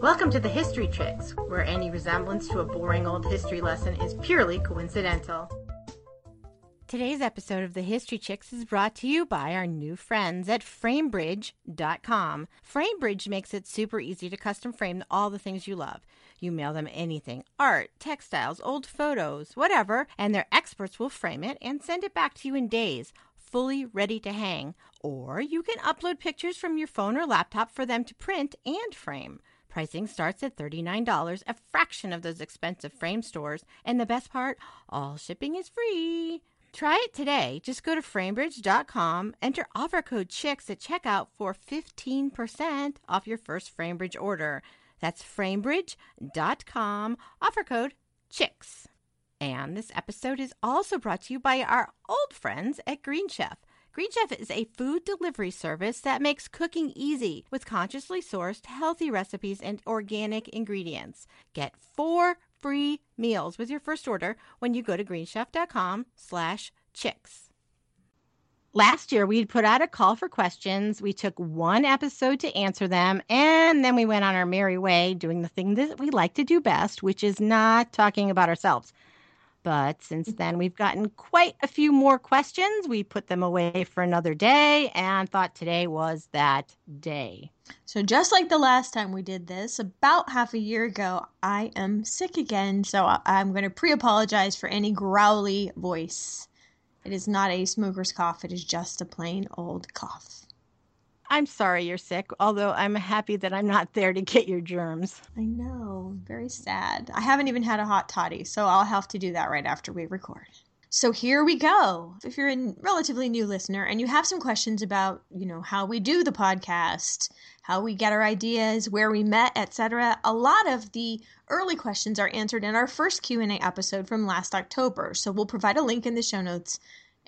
Welcome to the History Chicks, where any resemblance to a boring old history lesson is purely coincidental. Today's episode of the History Chicks is brought to you by our new friends at Framebridge.com. Framebridge makes it super easy to custom frame all the things you love. You mail them anything art, textiles, old photos, whatever and their experts will frame it and send it back to you in days, fully ready to hang. Or you can upload pictures from your phone or laptop for them to print and frame. Pricing starts at $39, a fraction of those expensive frame stores. And the best part, all shipping is free. Try it today. Just go to framebridge.com, enter offer code CHICKS at checkout for 15% off your first Framebridge order. That's framebridge.com, offer code CHICKS. And this episode is also brought to you by our old friends at Green Chef. Green Chef is a food delivery service that makes cooking easy with consciously sourced, healthy recipes and organic ingredients. Get four free meals with your first order when you go to greenchef.com slash chicks. Last year, we put out a call for questions. We took one episode to answer them, and then we went on our merry way doing the thing that we like to do best, which is not talking about ourselves. But since mm-hmm. then, we've gotten quite a few more questions. We put them away for another day and thought today was that day. So, just like the last time we did this, about half a year ago, I am sick again. So, I'm going to pre apologize for any growly voice. It is not a smoker's cough, it is just a plain old cough. I'm sorry you're sick, although I'm happy that I'm not there to get your germs. I know. Very sad. I haven't even had a hot toddy, so I'll have to do that right after we record. So here we go. If you're a relatively new listener and you have some questions about, you know, how we do the podcast, how we get our ideas, where we met, etc., a lot of the early questions are answered in our first Q&A episode from last October. So we'll provide a link in the show notes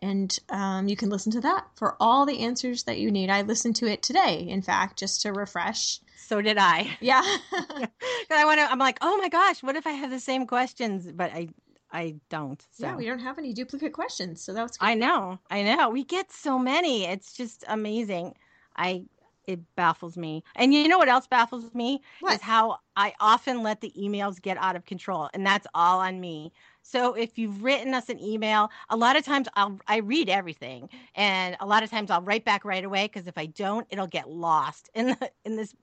and um, you can listen to that for all the answers that you need. I listened to it today, in fact, just to refresh. So did I. Yeah. Because I want to. I'm like, oh my gosh, what if I have the same questions, but I, I don't. So. Yeah, we don't have any duplicate questions, so that's. Good. I know. I know. We get so many. It's just amazing. I. It baffles me. And you know what else baffles me? What? Is how I often let the emails get out of control. And that's all on me. So if you've written us an email, a lot of times I'll I read everything, and a lot of times I'll write back right away because if I don't, it'll get lost in the, in this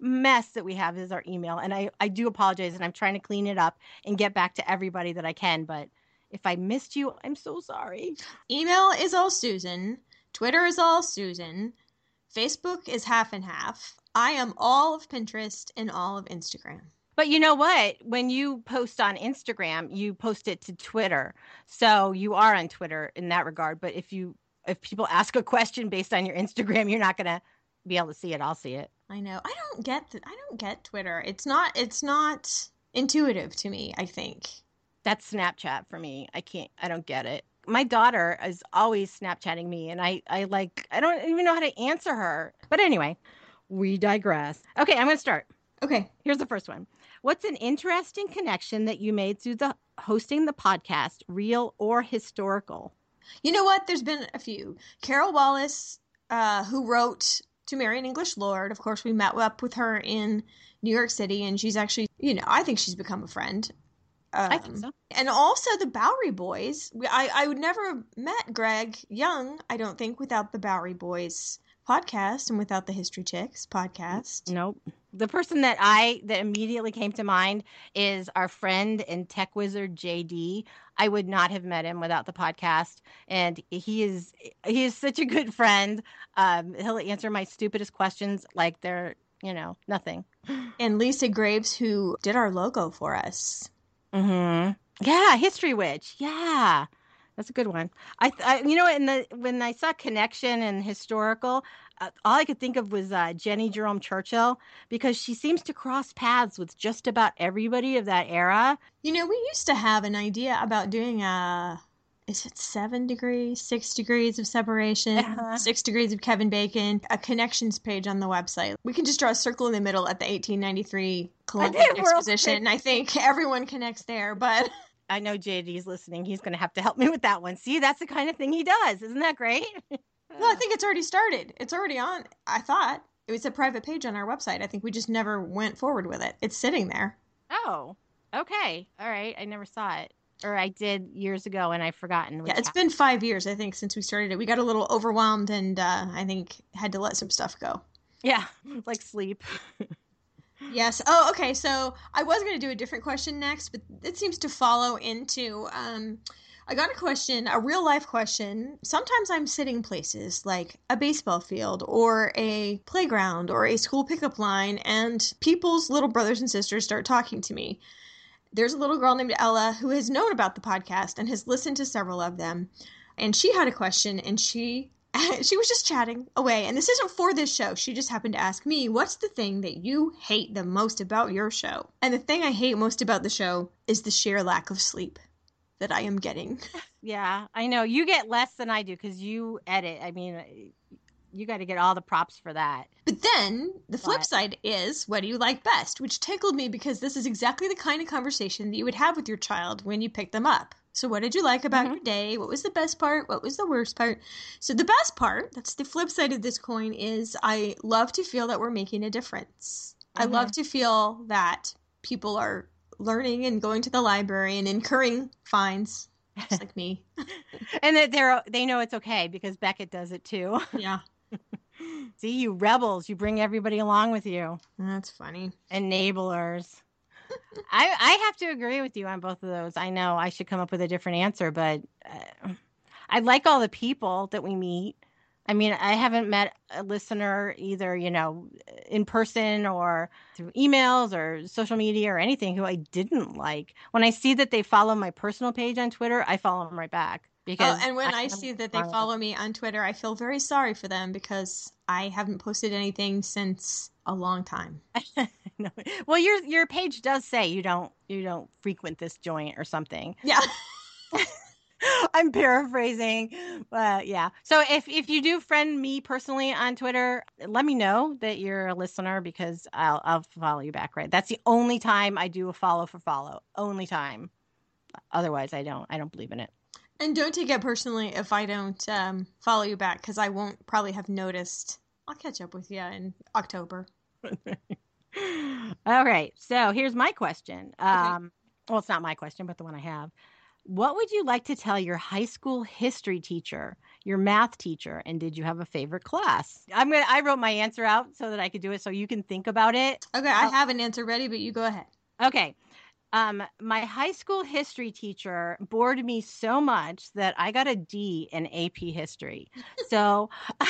mess that we have is our email. And I I do apologize, and I'm trying to clean it up and get back to everybody that I can. But if I missed you, I'm so sorry. Email is all Susan. Twitter is all Susan. Facebook is half and half. I am all of Pinterest and all of Instagram. But you know what? When you post on Instagram, you post it to Twitter. So you are on Twitter in that regard. But if you if people ask a question based on your Instagram, you're not going to be able to see it. I'll see it. I know. I don't get th- I don't get Twitter. It's not it's not intuitive to me, I think. That's Snapchat for me. I can't I don't get it. My daughter is always Snapchatting me and I I like I don't even know how to answer her. But anyway, we digress. Okay, I'm going to start. Okay. Here's the first one. What's an interesting connection that you made through the hosting the podcast, real or historical? You know what? There's been a few. Carol Wallace, uh, who wrote To Marry an English Lord. Of course, we met up with her in New York City, and she's actually, you know, I think she's become a friend. Um, I think so. And also the Bowery Boys. I, I would never have met Greg Young, I don't think, without the Bowery Boys podcast and without the History Chicks podcast. Nope. The person that I that immediately came to mind is our friend and tech wizard JD. I would not have met him without the podcast, and he is he is such a good friend. Um, he'll answer my stupidest questions like they're you know nothing. And Lisa Graves, who did our logo for us. Mm-hmm. Yeah, History Witch. Yeah. That's a good one. I, I you know, in the when I saw connection and historical, all I could think of was uh, Jenny Jerome Churchill because she seems to cross paths with just about everybody of that era. You know, we used to have an idea about doing a is it seven degrees, six degrees of separation, uh-huh. six degrees of Kevin Bacon, a connections page on the website. We can just draw a circle in the middle at the 1893 Columbia Exposition. And I think everyone connects there, but I know JD's listening. He's going to have to help me with that one. See, that's the kind of thing he does. Isn't that great? well, I think it's already started. It's already on. I thought. It was a private page on our website. I think we just never went forward with it. It's sitting there. Oh, okay. All right. I never saw it. Or I did years ago and I've forgotten. Yeah, it's happened. been five years, I think, since we started it. We got a little overwhelmed and uh, I think had to let some stuff go. Yeah, like sleep. yes. Oh, okay. So I was going to do a different question next, but it seems to follow into. Um, I got a question, a real life question. Sometimes I'm sitting places like a baseball field or a playground or a school pickup line, and people's little brothers and sisters start talking to me. There's a little girl named Ella who has known about the podcast and has listened to several of them. And she had a question, and she she was just chatting away. And this isn't for this show. She just happened to ask me, What's the thing that you hate the most about your show? And the thing I hate most about the show is the sheer lack of sleep that I am getting. Yeah, I know. You get less than I do because you edit. I mean, you got to get all the props for that. But then the flip side is what do you like best? Which tickled me because this is exactly the kind of conversation that you would have with your child when you pick them up. So, what did you like about mm-hmm. your day? What was the best part? What was the worst part? So, the best part, that's the flip side of this coin, is I love to feel that we're making a difference. Mm-hmm. I love to feel that people are learning and going to the library and incurring fines, just like me. and that they're they know it's okay because Beckett does it too. Yeah. See, you rebels, you bring everybody along with you. That's funny. Enablers. I I have to agree with you on both of those. I know I should come up with a different answer, but uh, I like all the people that we meet. I mean, I haven't met a listener either, you know, in person or through emails or social media or anything who I didn't like. When I see that they follow my personal page on Twitter, I follow them right back. Oh, because oh, and when I, I see that they follow me on Twitter, I feel very sorry for them because I haven't posted anything since a long time. no. Well, your your page does say you don't you don't frequent this joint or something. Yeah. I'm paraphrasing, but yeah. So if if you do friend me personally on Twitter, let me know that you're a listener because I'll I'll follow you back. Right. That's the only time I do a follow for follow. Only time. Otherwise, I don't. I don't believe in it. And don't take it personally if I don't um, follow you back because I won't probably have noticed. I'll catch up with you in October. All right. So here's my question. Um, okay. Well, it's not my question, but the one I have. What would you like to tell your high school history teacher, your math teacher, and did you have a favorite class? I'm gonna. I wrote my answer out so that I could do it, so you can think about it. Okay, I uh, have an answer ready, but you go ahead. Okay, um, my high school history teacher bored me so much that I got a D in AP history. so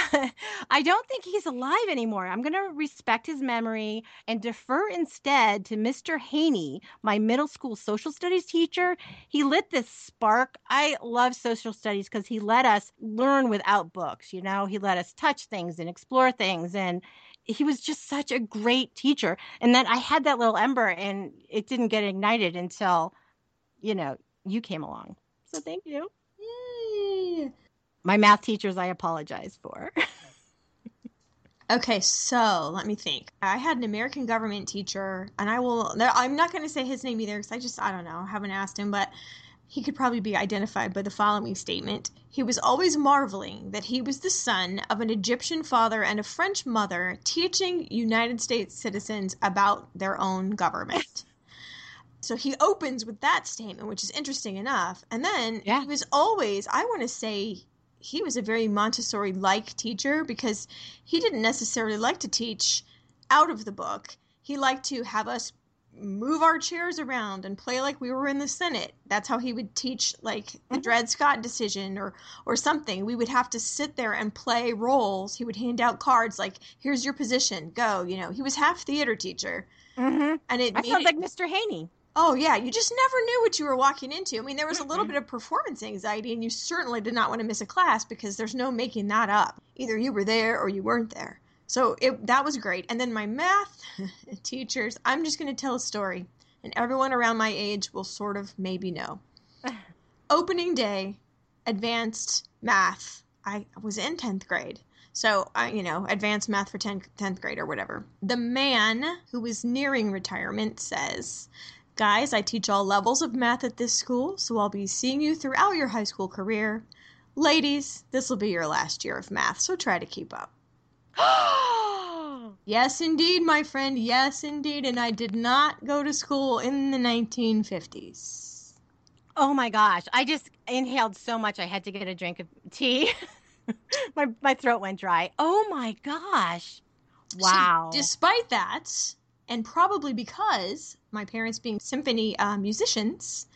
I don't think he's alive anymore. I'm going to respect his memory and defer instead to Mr. Haney, my middle school social studies teacher. He lit this spark. I love social studies because he let us learn without books. You know, he let us touch things and explore things and he was just such a great teacher. And then I had that little ember and it didn't get ignited until, you know, you came along. So thank you. Yay. My math teachers, I apologize for. okay, so let me think. I had an American government teacher, and I will, I'm not going to say his name either because I just, I don't know, I haven't asked him, but he could probably be identified by the following statement He was always marveling that he was the son of an Egyptian father and a French mother teaching United States citizens about their own government. so he opens with that statement, which is interesting enough. And then yeah. he was always, I want to say, he was a very Montessori like teacher because he didn't necessarily like to teach out of the book. He liked to have us move our chairs around and play like we were in the Senate. That's how he would teach like the mm-hmm. Dred Scott decision or or something. We would have to sit there and play roles. He would hand out cards like, "Here's your position, go." You know, he was half theater teacher, mm-hmm. and it sounds like Mr. Haney. Oh yeah, you just never knew what you were walking into. I mean, there was a little bit of performance anxiety, and you certainly did not want to miss a class because there's no making that up. Either you were there or you weren't there. So it, that was great. And then my math teachers, I'm just going to tell a story, and everyone around my age will sort of maybe know. Opening day, advanced math. I was in 10th grade. So, I, you know, advanced math for 10th, 10th grade or whatever. The man who was nearing retirement says, Guys, I teach all levels of math at this school, so I'll be seeing you throughout your high school career. Ladies, this will be your last year of math, so try to keep up. Yes, indeed, my friend. Yes, indeed. And I did not go to school in the 1950s. Oh my gosh. I just inhaled so much I had to get a drink of tea. my my throat went dry. Oh my gosh. Wow. So despite that, and probably because my parents being symphony uh, musicians,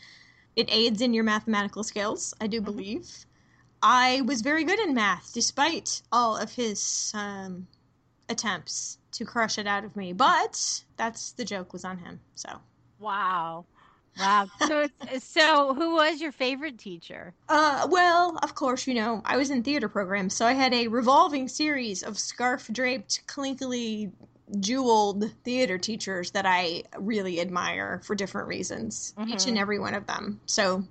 it aids in your mathematical skills, I do mm-hmm. I was very good in math despite all of his um, attempts to crush it out of me. But that's the joke was on him. So. Wow. Wow. So, so who was your favorite teacher? Uh, well, of course, you know, I was in theater programs, so I had a revolving series of scarf draped, clinkily jeweled theater teachers that I really admire for different reasons, mm-hmm. each and every one of them. So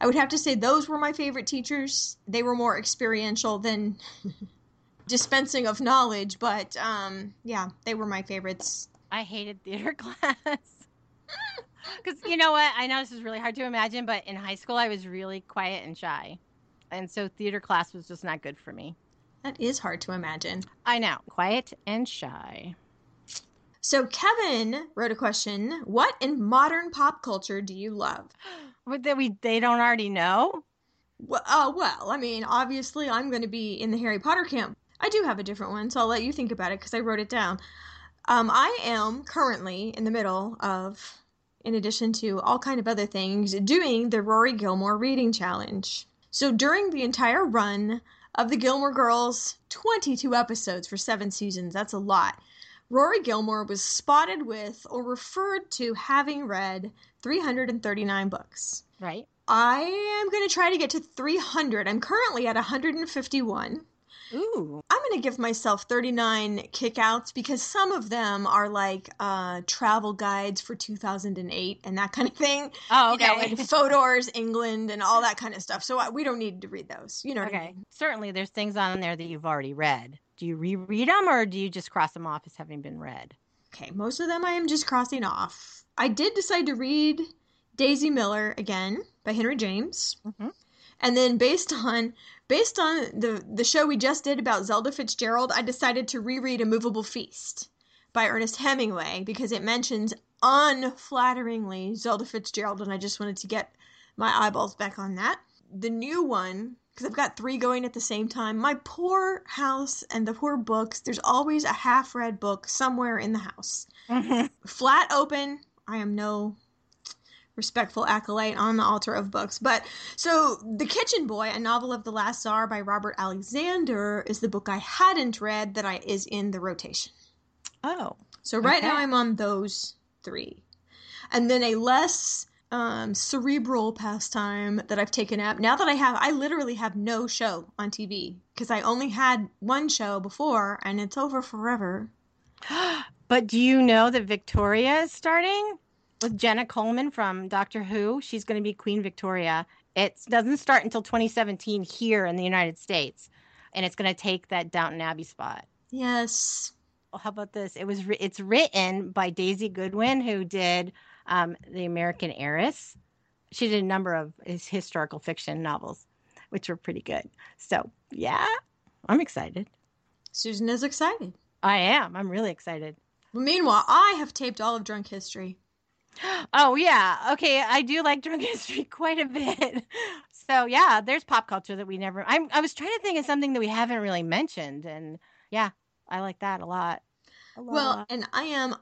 I would have to say those were my favorite teachers. They were more experiential than dispensing of knowledge, but um, yeah, they were my favorites. I hated theater class. Because you know what? I know this is really hard to imagine, but in high school, I was really quiet and shy. And so theater class was just not good for me. That is hard to imagine. I know. Quiet and shy. So Kevin wrote a question. What in modern pop culture do you love? That we they don't already know? Well, uh, well, I mean, obviously I'm going to be in the Harry Potter camp. I do have a different one, so I'll let you think about it because I wrote it down. Um, I am currently in the middle of in addition to all kind of other things, doing the Rory Gilmore Reading Challenge. So during the entire run of the Gilmore Girls, 22 episodes for seven seasons, that's a lot. Rory Gilmore was spotted with or referred to having read 339 books. Right. I am going to try to get to 300. I'm currently at 151. Ooh. I'm going to give myself 39 kickouts because some of them are like uh, travel guides for 2008 and that kind of thing. Oh, okay. You know, and Fodor's England and all that kind of stuff. So uh, we don't need to read those. You know okay. I mean? Certainly there's things on there that you've already read. Do you reread them or do you just cross them off as having been read? Okay, most of them I am just crossing off. I did decide to read Daisy Miller again by Henry James. Mm-hmm. And then based on based on the the show we just did about Zelda Fitzgerald, I decided to reread A Movable Feast by Ernest Hemingway because it mentions unflatteringly Zelda Fitzgerald and I just wanted to get my eyeballs back on that. The new one because I've got three going at the same time. My poor house and the poor books. There's always a half read book somewhere in the house. Mm-hmm. Flat open. I am no respectful acolyte on the altar of books. But so, The Kitchen Boy, a novel of the last czar by Robert Alexander, is the book I hadn't read that I is in the rotation. Oh. So right okay. now I'm on those three. And then a less um, cerebral pastime that I've taken up. Now that I have, I literally have no show on TV because I only had one show before and it's over forever. but do you know that Victoria is starting? with Jenna Coleman from Doctor Who. She's going to be Queen Victoria. It doesn't start until 2017 here in the United States, and it's going to take that Downton Abbey spot. Yes. Well, how about this? It was it's written by Daisy Goodwin, who did um, The American Heiress. She did a number of historical fiction novels, which were pretty good. So yeah, I'm excited. Susan is excited. I am. I'm really excited. Meanwhile, I have taped all of Drunk History. Oh yeah. Okay, I do like drunk history quite a bit. So yeah, there's pop culture that we never I'm I was trying to think of something that we haven't really mentioned and yeah, I like that a lot. A lot. Well, and I am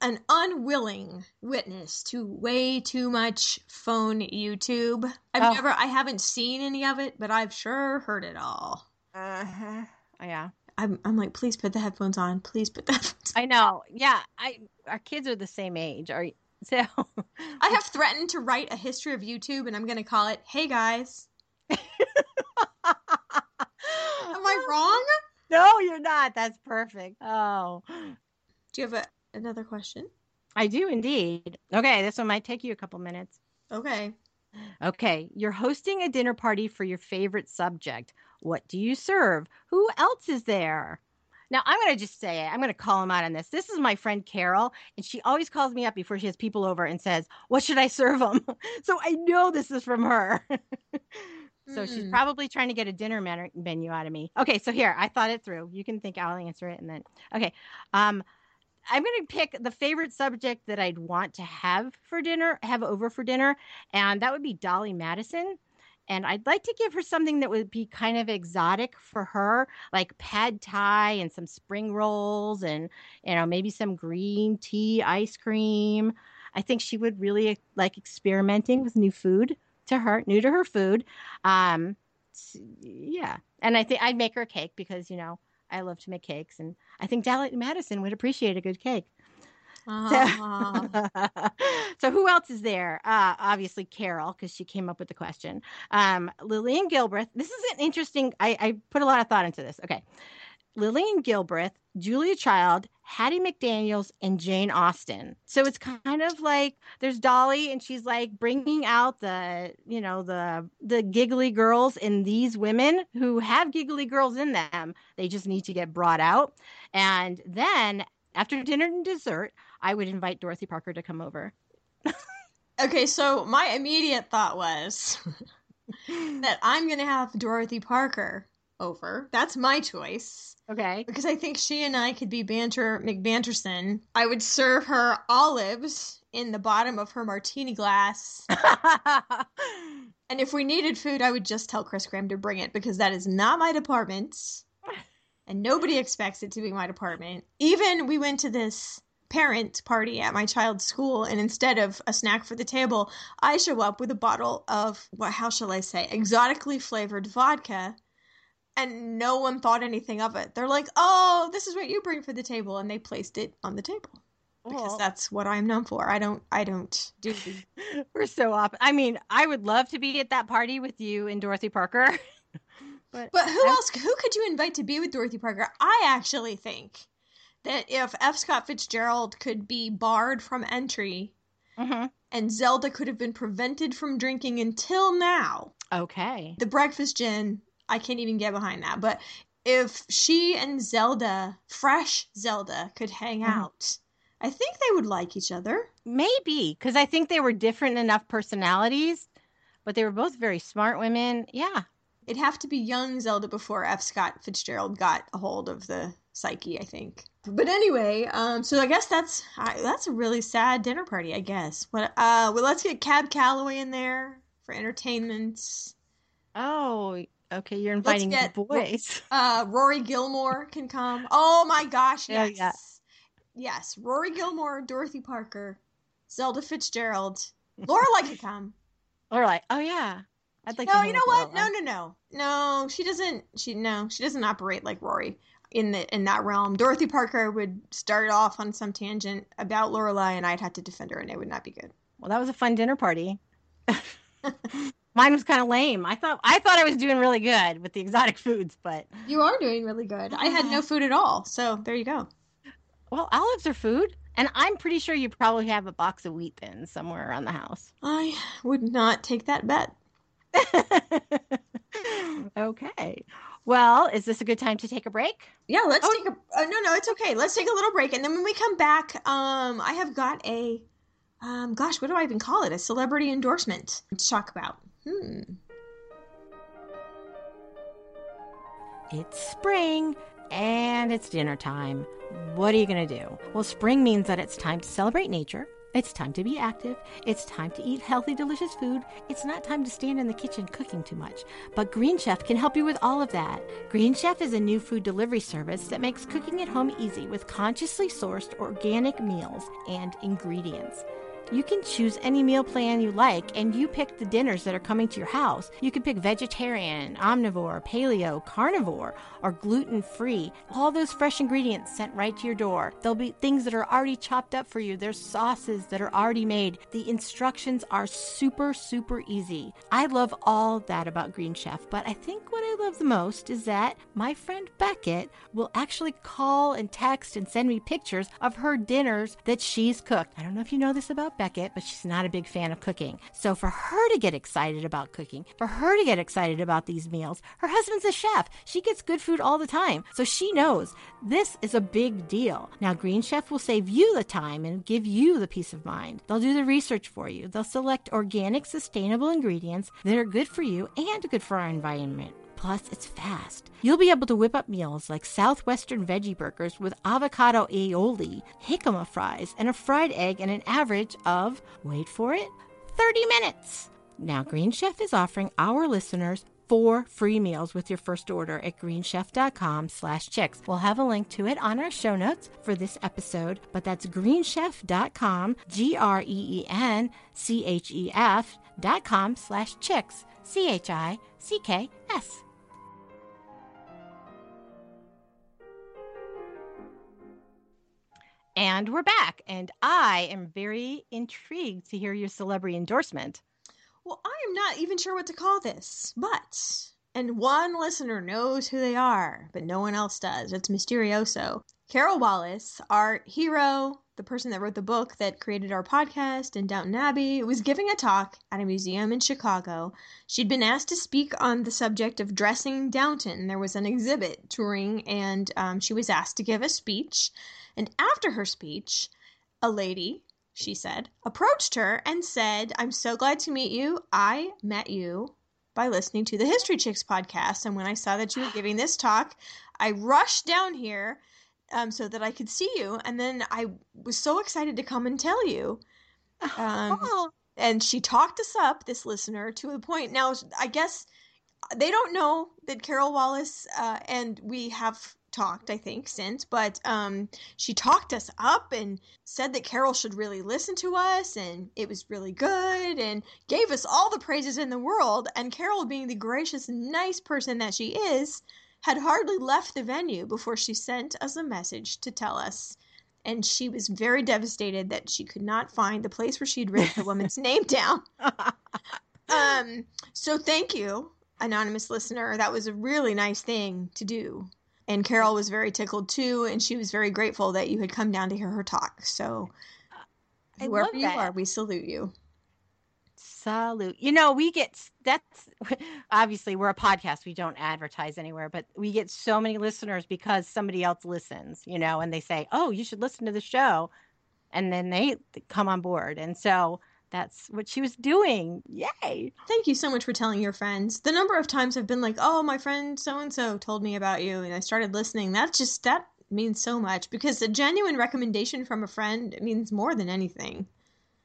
an unwilling witness to way too much phone YouTube. I've oh. never I haven't seen any of it, but I've sure heard it all. Uh-huh. Oh, yeah. I'm, I'm like, please put the headphones on. Please put the headphones on. I know. Yeah. I our kids are the same age. Are So I have threatened to write a history of YouTube and I'm going to call it Hey Guys. Am I wrong? No, you're not. That's perfect. Oh. Do you have a, another question? I do indeed. Okay, this one might take you a couple minutes. Okay. Okay, you're hosting a dinner party for your favorite subject. What do you serve? Who else is there? Now, I'm going to just say it. I'm going to call him out on this. This is my friend Carol, and she always calls me up before she has people over and says, What should I serve them? so I know this is from her. So she's Mm. probably trying to get a dinner men- menu out of me. Okay, so here, I thought it through. You can think I'll answer it and then okay. Um I'm going to pick the favorite subject that I'd want to have for dinner, have over for dinner, and that would be Dolly Madison. And I'd like to give her something that would be kind of exotic for her, like pad thai and some spring rolls and, you know, maybe some green tea ice cream. I think she would really like experimenting with new food to her, new to her food. Um, yeah. And I think I'd make her a cake because, you know, I love to make cakes. And I think Dolly Madison would appreciate a good cake. Ah. so who else is there? Uh, obviously Carol, because she came up with the question. Um, Lillian Gilbreth. This is an interesting. I, I put a lot of thought into this. Okay, Lillian Gilbreth, Julia Child, Hattie McDaniel's, and Jane Austen. So it's kind of like there's Dolly, and she's like bringing out the you know the the giggly girls in these women who have giggly girls in them. They just need to get brought out. And then after dinner and dessert, I would invite Dorothy Parker to come over. okay, so my immediate thought was that I'm going to have Dorothy Parker over. That's my choice. Okay. Because I think she and I could be banter McBanterson. I would serve her olives in the bottom of her martini glass. And if we needed food, I would just tell Chris Graham to bring it because that is not my department. And nobody expects it to be my department. Even we went to this parent party at my child's school, and instead of a snack for the table, I show up with a bottle of, what, how shall I say, exotically flavored vodka. And no one thought anything of it. They're like, oh, this is what you bring for the table. And they placed it on the table because that's what I'm known for. I don't, I don't do we're so off. I mean, I would love to be at that party with you and Dorothy Parker. but But who I- else? Who could you invite to be with Dorothy Parker? I actually think that if F. Scott Fitzgerald could be barred from entry Mhm. and Zelda could have been prevented from drinking until now, Okay. the breakfast gin, I can't even get behind that. But if she and Zelda, fresh Zelda, could hang Mhm. out, I think they would like each other. Maybe because I think they were different enough personalities, but they were both very smart women. Yeah. It'd have to be young Zelda before F. Scott Fitzgerald got a hold of the psyche, I think. But anyway, um, so I guess that's I, that's a really sad dinner party, I guess. What? Uh, well, let's get Cab Calloway in there for entertainment. Oh, okay. You're inviting get- the boys. Uh, Rory Gilmore can come. Oh my gosh, yes, yeah. yes. Rory Gilmore, Dorothy Parker, Zelda Fitzgerald, Lorelai could come. Or like, oh yeah, I'd like. no, you know what? No, Lorelai. no, no, no. She doesn't. She no. She doesn't operate like Rory in the in that realm. Dorothy Parker would start off on some tangent about Lorelai, and I'd have to defend her, and it would not be good. Well, that was a fun dinner party. Mine was kind of lame. I thought I thought I was doing really good with the exotic foods, but You are doing really good. I had no food at all, so there you go. well, olives are food, and I'm pretty sure you probably have a box of wheat thins somewhere around the house. I would not take that bet. okay. Well, is this a good time to take a break? Yeah, let's Oh. take a. Uh, no, no, it's okay. Let's take a little break, and then when we come back, um, I have got a, um, gosh, what do I even call it? A celebrity endorsement to talk about. Hmm. It's spring and it's dinner time. What are you going to do? Well, spring means that it's time to celebrate nature. It's time to be active. It's time to eat healthy, delicious food. It's not time to stand in the kitchen cooking too much. But Green Chef can help you with all of that. Green Chef is a new food delivery service that makes cooking at home easy with consciously sourced organic meals and ingredients. You can choose any meal plan you like, and you pick the dinners that are coming to your house. You can pick vegetarian, omnivore, paleo, carnivore, or gluten free. All those fresh ingredients sent right to your door. There'll be things that are already chopped up for you. There's sauces that are already made. The instructions are super, super easy. I love all that about Green Chef, but I think what I love the most is that my friend Beckett will actually call and text and send me pictures of her dinners that she's cooked. I don't know if you know this about Beckett, but she's not a big fan of cooking. So for her to get excited about cooking, for her to get excited about these meals, her husband's a chef. She gets good food all the time. So she knows this is a big deal. Now, Green Chef will save you the time and give you the peace of mind. They'll do the research for you. They'll select organic, sustainable ingredients that are good for you and good for our environment. Plus, it's fast. You'll be able to whip up meals like Southwestern veggie burgers with avocado aioli, jicama fries, and a fried egg in an average of, wait for it, 30 minutes. Now, Green Chef is offering our listeners four free meals with your first order at greenchef.com slash chicks. We'll have a link to it on our show notes for this episode, but that's greenchef.com, G-R-E-E-N-C-H-E-F dot com slash chicks, C-H-I-C-K-S. And we're back, and I am very intrigued to hear your celebrity endorsement. Well, I am not even sure what to call this, but. And one listener knows who they are, but no one else does. It's Mysterioso. Carol Wallace, our hero, the person that wrote the book that created our podcast in Downton Abbey, was giving a talk at a museum in Chicago. She'd been asked to speak on the subject of dressing Downton. There was an exhibit touring, and um, she was asked to give a speech. And after her speech, a lady, she said, approached her and said, I'm so glad to meet you. I met you by listening to the History Chicks podcast. And when I saw that you were giving this talk, I rushed down here um, so that I could see you. And then I was so excited to come and tell you. Um, Oh, and she talked us up, this listener, to a point. Now, I guess they don't know that Carol Wallace uh, and we have talked, I think, since, but um, she talked us up and said that Carol should really listen to us and it was really good and gave us all the praises in the world. And Carol, being the gracious, nice person that she is, had hardly left the venue before she sent us a message to tell us. And she was very devastated that she could not find the place where she'd written the woman's name down. Um, so thank you, anonymous listener. That was a really nice thing to do. And Carol was very tickled too, and she was very grateful that you had come down to hear her talk. So I whoever you that. are, we salute you. Salute. You know, we get that's obviously we're a podcast. We don't advertise anywhere, but we get so many listeners because somebody else listens, you know, and they say, "Oh, you should listen to the show." And then they come on board. And so that's what she was doing. Yay. Thank you so much for telling your friends. The number of times I've been like, "Oh, my friend so and so told me about you," and I started listening. That just that means so much because a genuine recommendation from a friend means more than anything.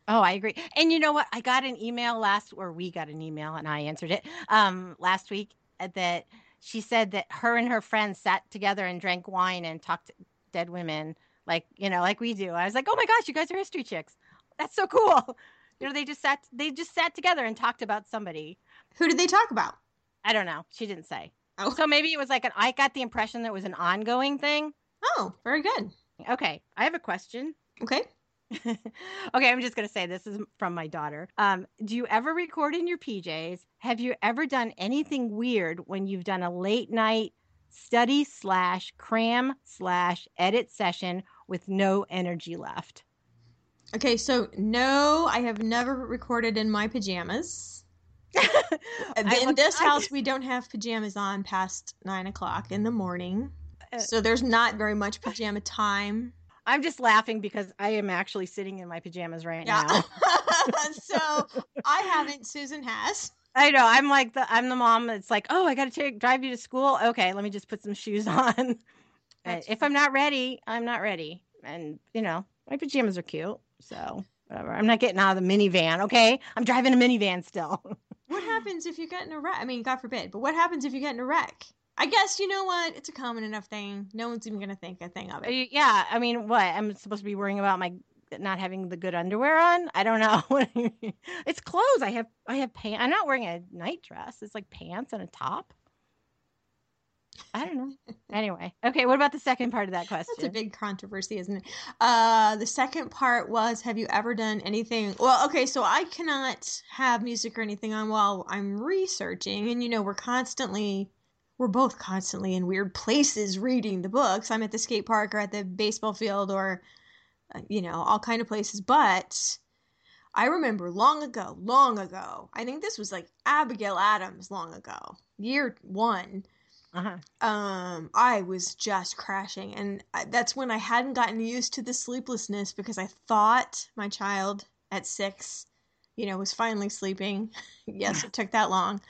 Oh, I agree. And you know what? I got an email last, or we got an email, and I answered it um, last week uh, that she said that her and her friends sat together and drank wine and talked to dead women, like you know, like we do. I was like, oh my gosh, you guys are history chicks. That's so cool. You know, they just sat, they just sat together and talked about somebody. Who did they talk about? I don't know. She didn't say. Oh. So maybe it was like an. I got the impression that it was an ongoing thing. Oh, very good. Okay, I have a question. Okay. okay, I'm just going to say this is from my daughter. Um, do you ever record in your PJs? Have you ever done anything weird when you've done a late night study slash cram slash edit session with no energy left? Okay, so no, I have never recorded in my pajamas. In this I- house, we don't have pajamas on past nine o'clock in the morning. Uh, So there's not very much pajama time. I'm just laughing because I am actually sitting in my pajamas right Yeah. now. so I haven't. Susan has. I know. I'm like the I'm the mom that's like, oh, I got to take drive you to school. Okay, let me just put some shoes on. If I'm not ready, I'm not ready. And you know, my pajamas are cute, so whatever. I'm not getting out of the minivan. Okay, I'm driving a minivan still. What happens if you get in a wreck? I mean, God forbid, but what happens if you get in a wreck? I guess you know what? It's a common enough thing. No one's even gonna think a thing of it. Uh, yeah, I mean, what? I'm supposed to be worrying about my not having the good underwear on? I don't know. it's clothes. I have I have pants. I'm not wearing a night dress. It's like pants and a top. I don't know. Anyway, okay. What about the second part of that question? That's a big controversy, isn't it? Uh, the second part was Have you ever done anything? Well, okay, so I cannot have music or anything on while I'm researching. And, you know, we're constantly, we're both constantly in weird places reading the books. I'm at the skate park or at the baseball field or, uh, you know, all kind of places. But I remember long ago, long ago. I think this was like Abigail Adams long ago, year one. Uh-huh. Um, I was just crashing, and I, that's when I hadn't gotten used to the sleeplessness because I thought my child at six you know, was finally sleeping. yes, it took that long.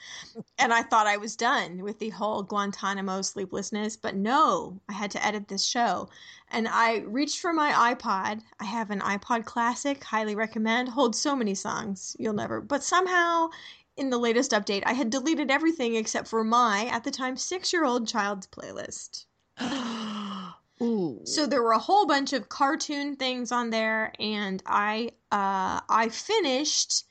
And I thought I was done with the whole Guantanamo sleeplessness, but no, I had to edit this show. And I reached for my iPod. I have an iPod Classic, highly recommend, holds so many songs you'll never. But somehow in the latest update, I had deleted everything except for my, at the time, six year old child's playlist. Ooh. So there were a whole bunch of cartoon things on there, and I uh, I finished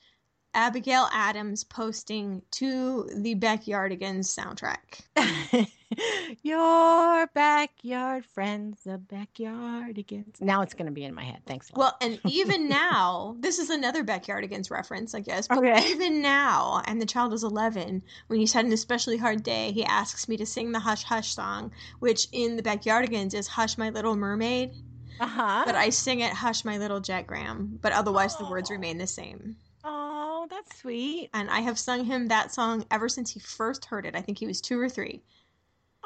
Abigail Adams posting to the Backyardigans soundtrack. Your backyard friends, the backyardigans. Now it's going to be in my head. Thanks. Well, and even now, this is another backyardigans reference, I guess. But Okay. even now, and the child is 11, when he's had an especially hard day, he asks me to sing the Hush Hush song, which in the backyardigans is Hush My Little Mermaid. Uh huh. But I sing it Hush My Little Jet Graham, but otherwise the words Oh. remain the same. Oh, that's sweet. and I have sung him that song ever since he first heard it. I think he was two or three.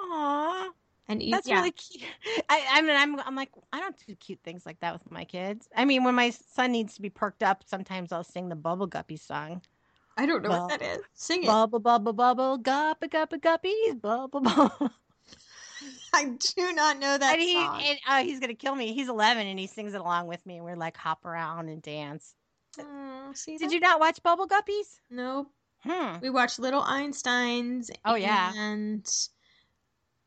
Aw. And he, That's yeah, really cute. I, I mean, I'm, I'm like, I don't do cute things like that with my kids. I mean, when my son needs to be perked up, sometimes I'll sing the Bubble Guppy song. I don't know well, what that is. Sing it. Bubble, bubble, bubble, guppy, guppy, guppies, bubble, bubble. I do not know that and he, song. and, uh, he's gonna kill me. He's 11 and he sings it along with me, and we're like hop around and dance. Oh, see Did that? you not watch Bubble Guppies? Nope. Hmm. We watched Little Einsteins. Oh, yeah. And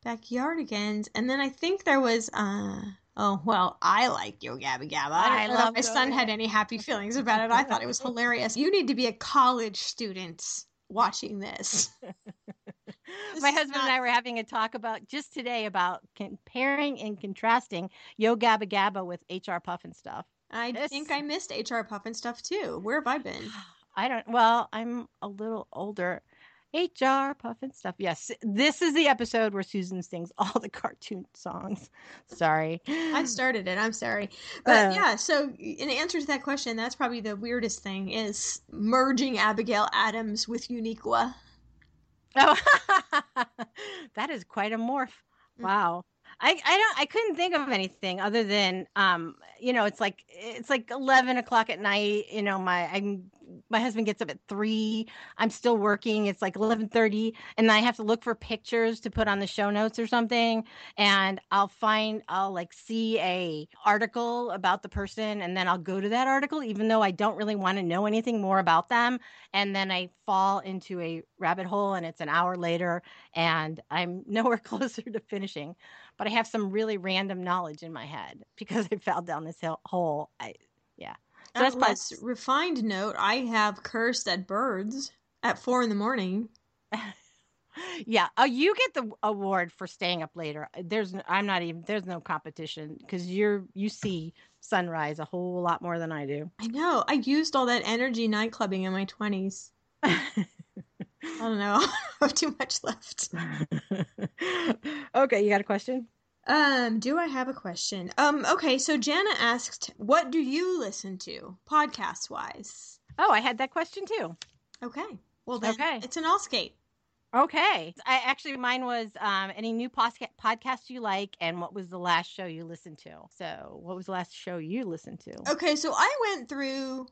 Backyardigans, and then I think there was. uh Oh well, I like Yo Gabba Gabba. I I don't know love if my son had any happy feelings about it. I thought it was hilarious. You need to be a college student watching this. My husband and I were having a talk about just today about comparing and contrasting Yo Gabba Gabba with HR Pufnstuf. I This- think I missed HR Pufnstuf too. Where have I been? I don't. Well, I'm a little older. HR Pufnstuf. Yes, this is the episode where Susan sings all the cartoon songs. Sorry, I started it. I'm sorry, but Uh. yeah. So in answer to that question, that's probably the weirdest thing is merging Abigail Adams with Uniqua. Oh, that is quite a morph. Mm. Wow. I, I don't I couldn't think of anything other than um you know it's like it's like eleven o'clock at night you know my I'm my husband gets up at three I'm still working it's like eleven thirty and I have to look for pictures to put on the show notes or something and I'll find I'll like see a article about the person and then I'll go to that article even though I don't really want to know anything more about them and then I fall into a rabbit hole and it's an hour later and I'm nowhere closer to finishing. But I have some really random knowledge in my head because I fell down this hole. I, yeah. That's probably- less refined note, I have cursed at birds at four in the morning. yeah. Oh, you get the award for staying up later. There's, I'm not even. There's no competition because you're you see sunrise a whole lot more than I do. I know. I used all that energy night clubbing in my twenties. I don't know. I have too much left. okay, you got a question? Um, do I have a question? Um, okay, so Jana asked, what do you listen to, podcast wise? Oh, I had that question too. Okay. Well then Okay. it's an all skate. Okay. I actually mine was um any new posca- podcast you like and what was the last show you listened to? So, what was the last show you listened to? Okay, so I went through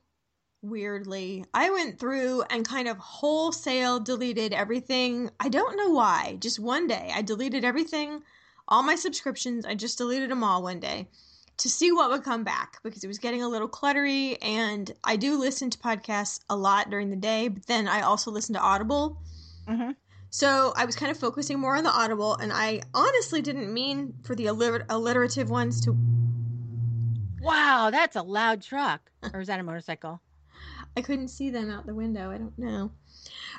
weirdly. I went through and kind of wholesale deleted everything. I don't know why. Just one day I deleted everything, all my subscriptions. I just deleted them all one day to see what would come back because it was getting a little cluttery and I do listen to podcasts a lot during the day, but then I also listen to Audible. Mhm. So I was kind of focusing more on the Audible and I honestly didn't mean for the alliter- alliterative ones to Wow, that's a loud truck. Or is that a motorcycle? I couldn't see them out the window. I don't know.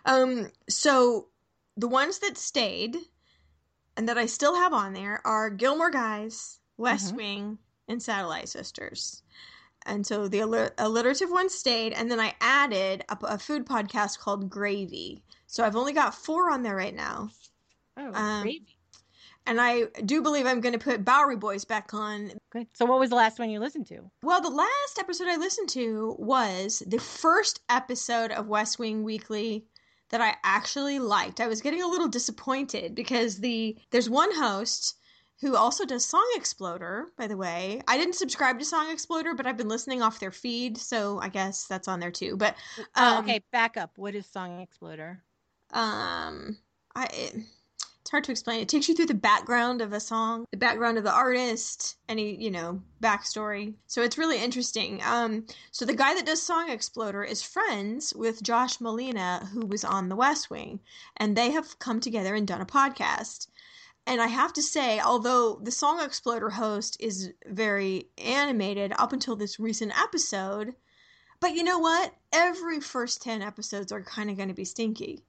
Um, so the ones that stayed and that I still have on there are Gilmore Guys, West Mhm. Wing, and Satellite Sisters. And so the aller- alliterative ones stayed, and then I added a, a food podcast called Gravy. So I've only got four on there right now. Oh, Um, gravy. And I do believe I'm going to put Bowery Boys back on. Good. So, what was the last one you listened to? Well, the last episode I listened to was the first episode of West Wing Weekly that I actually liked. I was getting a little disappointed because the there's one host who also does Song Exploder, by the way. I didn't subscribe to Song Exploder, but I've been listening off their feed, so I guess that's on there too. But um, oh, okay, back up. What is Song Exploder? Um, I. Hard to explain. It takes you through the background of a song, the background of the artist, any, you know, backstory. So it's really interesting. Um, so the guy that does Song Exploder is friends with Josh Malina, who was on The West Wing, and they have come together and done a podcast. And I have to say, although the Song Exploder host is very animated up until this recent episode, but you know what? Every first 10 episodes are kind of going to be stinky.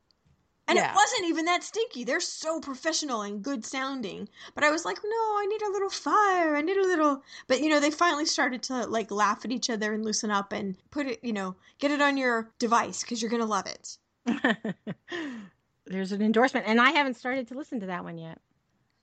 And yeah. it wasn't even that stinky. They're so professional and good sounding. But I was like, no, I need a little fire. I need a little. But, you know, they finally started to like laugh at each other and loosen up and put it, you know, get it on your device because you're going to love it. There's an endorsement. And I haven't started to listen to that one yet.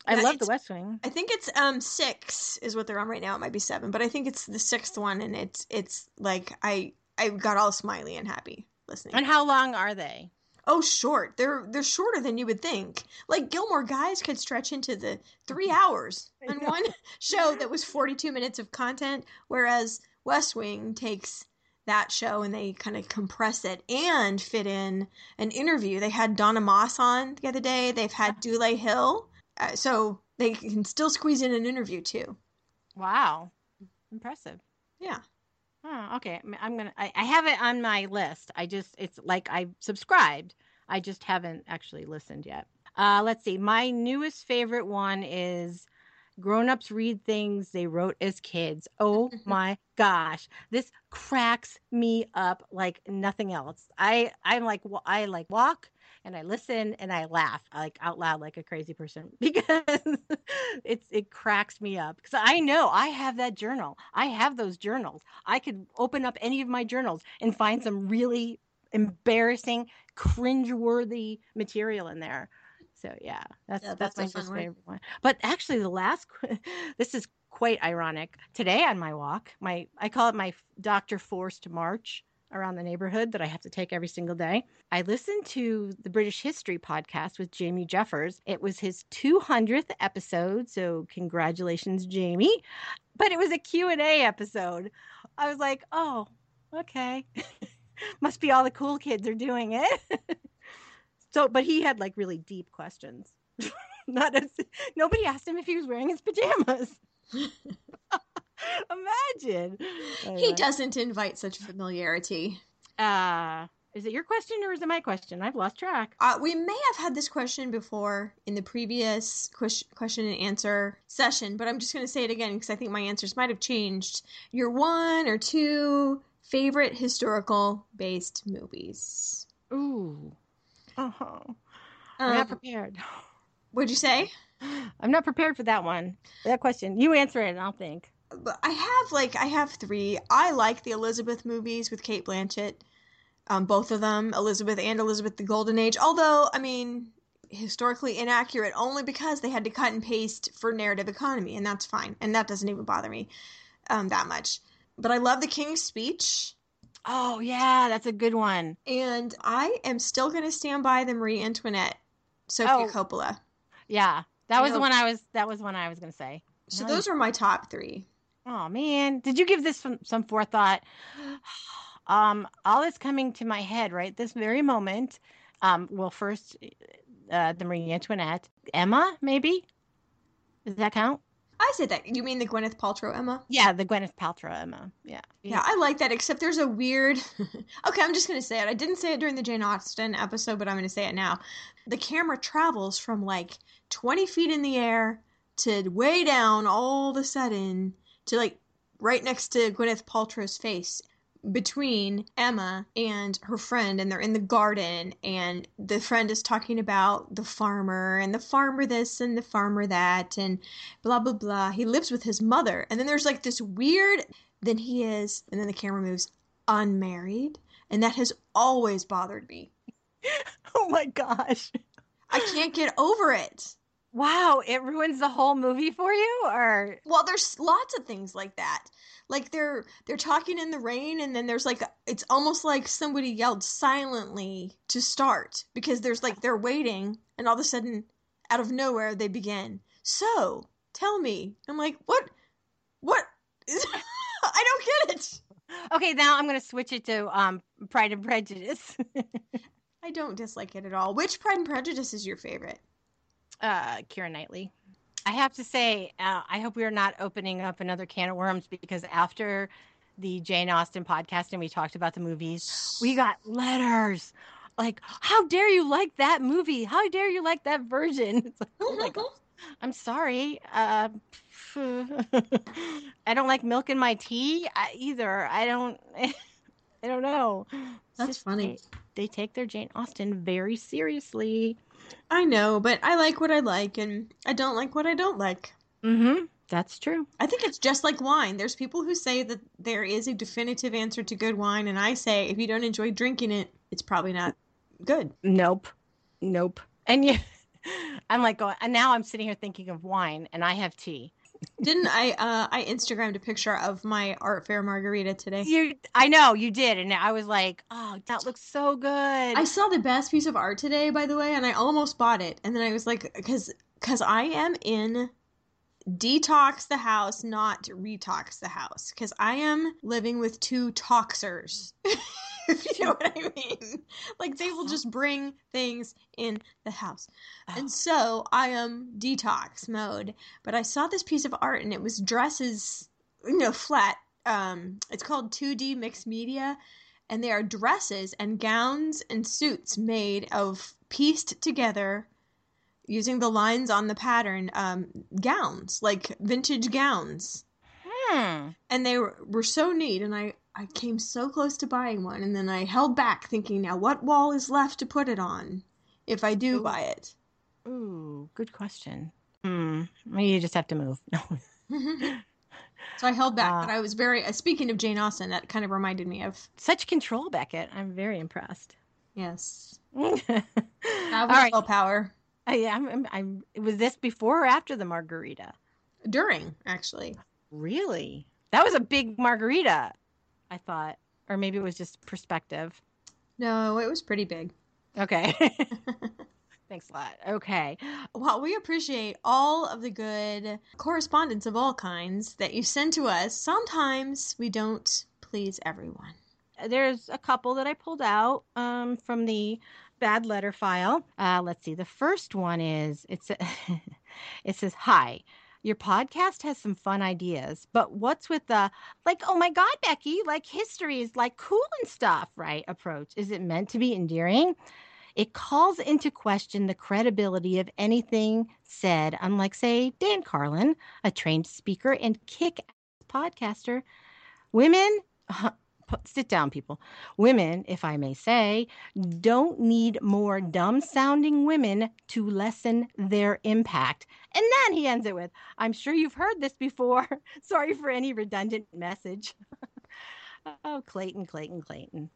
I yeah, love the West Wing. I think it's um six is what they're on right now. It might be seven, but I think it's the sixth one, and it's it's like I I got all smiley and happy listening. And how long are they? Oh, short. They're they're shorter than you would think. Like Gilmore Guys could stretch into the three hours in one show that was forty two minutes of content, whereas West Wing takes that show and they kind of compress it and fit in an interview. They had Donna Moss on the other day. They've had Dule Hill, uh, so they can still squeeze in an interview too. Wow, impressive. Yeah. Oh, okay. I'm gonna. I, I have it on my list. I just it's like I subscribed. I just haven't actually listened yet. Uh, let's see. My newest favorite one is grown-ups read things they wrote as kids. Oh my gosh, this cracks me up like nothing else. I I'm like I like walk and I listen and I laugh like out loud like a crazy person because it's it cracks me up because I know I have that journal. I have those journals. I could open up any of my journals and find some really embarrassing, cringeworthy material in there. So yeah, that's yeah, that's, that's my most favorite one. But actually, the last this is quite ironic. Today on my walk, my I call it my Doctor Forced March around the neighborhood that I have to take every single day. I listened to the British History podcast with Jamie Jeffers. It was his 200th episode, so congratulations Jamie. But it was a Q&A episode. I was like, "Oh, okay. Must be all the cool kids are doing it." so, but he had like really deep questions. Not as nobody asked him if he was wearing his pajamas. Imagine. He doesn't invite such familiarity. Uh, is it your question or is it my question? I've lost track. Uh, we may have had this question before in the previous question and answer session, but I'm just going to say it again because I think my answers might have changed. Your one or two favorite historical based movies. Ooh. Uh huh. I'm um, not prepared. What'd you say? I'm not prepared for that one. That question. You answer it and I'll think. I have like I have three. I like the Elizabeth movies with Cate Blanchett. Um, both of them, Elizabeth and Elizabeth the Golden Age. Although, I mean, historically inaccurate only because they had to cut and paste for narrative economy, and that's fine. And that doesn't even bother me um, that much. But I love the King's Speech. Oh yeah, that's a good one. And I am still going to stand by the Marie Antoinette, Sofia oh, Coppola. Yeah, that was know, the one I was. That was one I was going to say. So those are my top three. Oh man, did you give this some, some forethought? Um, all is coming to my head right this very moment. Um, well, first, uh, the Marie Antoinette, Emma, maybe. Does that count? I said that. You mean the Gwyneth Paltrow Emma? Yeah, the Gwyneth Paltrow Emma. Yeah. Yeah, I like that, except there's a weird. okay, I'm just going to say it. I didn't say it during the Jane Austen episode, but I'm going to say it now. The camera travels from like 20 feet in the air to way down all of a sudden to like right next to Gwyneth Paltrow's face between Emma and her friend and they're in the garden and the friend is talking about the farmer and the farmer this and the farmer that and blah blah blah. He lives with his mother and then there's like this weird then he is and then the camera moves unmarried and that has always bothered me. oh my gosh. I can't get over it. Wow, it ruins the whole movie for you or Well, there's lots of things like that. Like they're they're talking in the rain and then there's like it's almost like somebody yelled silently to start because there's like they're waiting and all of a sudden out of nowhere they begin. So, tell me. I'm like, "What What? I don't get it." Okay, now I'm going to switch it to um Pride and Prejudice. I don't dislike it at all. Which Pride and Prejudice is your favorite? Uh Keira Knightley. I have to say, uh, I hope we are not opening up another can of worms because after the Jane Austen podcast and we talked about the movies, we got letters like, "How dare you like that movie? How dare you like that version?" Like, oh my god, I'm sorry. Uh, I don't like milk in my tea either. I don't. I don't know. That's funny. They, take their Jane Austen very seriously. I know, but I like what I like and I don't like what I don't like. Mm-hmm. That's true. I think it's just like wine. There's people who say that there is a definitive answer to good wine, and I say if you don't enjoy drinking it, it's probably not good. Nope. Nope. And you, I'm like, going, and now I'm sitting here thinking of wine, and I have tea. Didn't I? Uh, I Instagrammed a picture of my art fair margarita today. You, I know you did, and I was like, oh, that looks so good. I saw the best piece of art today, by the way, and I almost bought it, and then I was like, because because I am in detox the house, not retox the house, because I am living with two toxers. if you know what I mean. Like they will just bring things in the house. And so I am detox mode. But I saw this piece of art and it was dresses, you know, flat. Um, it's called 2D mixed media. And they are dresses and gowns and suits made of pieced together using the lines on the pattern um, gowns, like vintage gowns. Hmm. And they were, were so neat. And I, I came so close to buying one, and then I held back, thinking, now what wall is left to put it on if I do Ooh. buy it? Ooh, good question. Hmm. Maybe you just have to move. No. so I held back, Uh, but I was very. Uh, speaking of Jane Austen, that kind of reminded me of Such control, Beckett. I'm very impressed. yes, All have All right. willpower Yeah, I'm, I'm, I'm. Was this before or after the margarita? during actually. Really? That was a big margarita. I thought, or maybe it was just perspective. No, it was pretty big. Okay. Thanks a lot. Okay. Well, we appreciate all of the good correspondence of all kinds that you send to us. Sometimes we don't please everyone. There's a couple that I pulled out um, from the bad letter file. Uh, let's see. The first one is it's it says hi. Your podcast has some fun ideas, but what's with the like, oh my God, Becky, like history is like cool and stuff, right? Approach. Is it meant to be endearing? It calls into question the credibility of anything said, unlike, say, Dan Carlin, a trained speaker and kick podcaster. Women, sit down, people. Women, if I may say, don't need more dumb sounding women to lessen their impact. And then he ends it with, I'm sure you've heard this before. Sorry for any redundant message. oh, Clayton, Clayton, Clayton.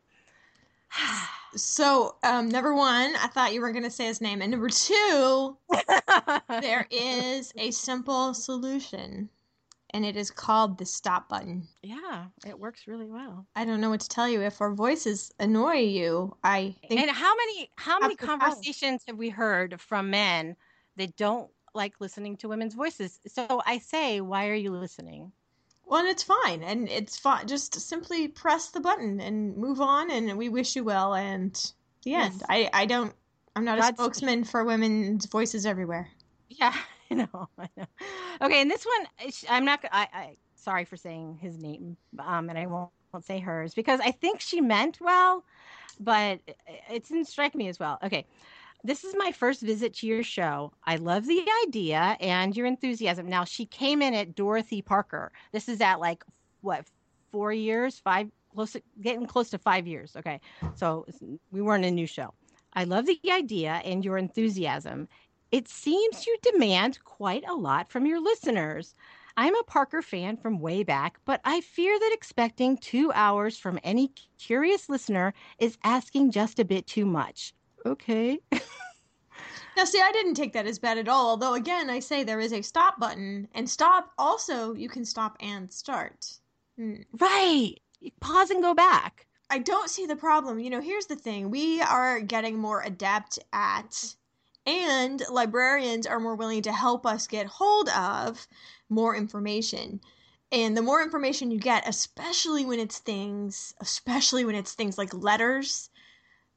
So, um, number one, I thought you were going to say his name. And number two, there is a simple solution, and it is called the stop button. yeah, it works really well. I don't know what to tell you. If our voices annoy you, I think And how many how many conversations have we heard from men that don't like listening to women's voices? So I say, why are you listening? well, and it's fine, and it's fine. Just simply press the button and move on, and we wish you well. And the end. Yes. I I don't. I'm not a Godspeed. spokesman for women's voices everywhere. Yeah, I know. Okay, and this one, eh, I'm not. I, I sorry for saying his name, um, and I won't, won't say hers because I think she meant well, but it, it didn't strike me as well. Okay, this is my first visit to your show. I love the idea and your enthusiasm. Now she came in at Dorothy Parker. This is at like what four years, five, close, to, getting close to five years. Okay, so we weren't a new show. I love the idea and your enthusiasm. It seems you demand quite a lot from your listeners. I'm a Parker fan from way back, but I fear that expecting two hours from any curious listener is asking just a bit too much. Okay. Now, see, I didn't take that as bad at all. Although, again, I say there is a stop button, and stop also you can stop and start. Hmm. Right. Pause and go back. I don't see the problem. You know, here's the thing we are getting more adept at, and librarians are more willing to help us get hold of more information. And the more information you get, especially when it's things, especially when it's things like letters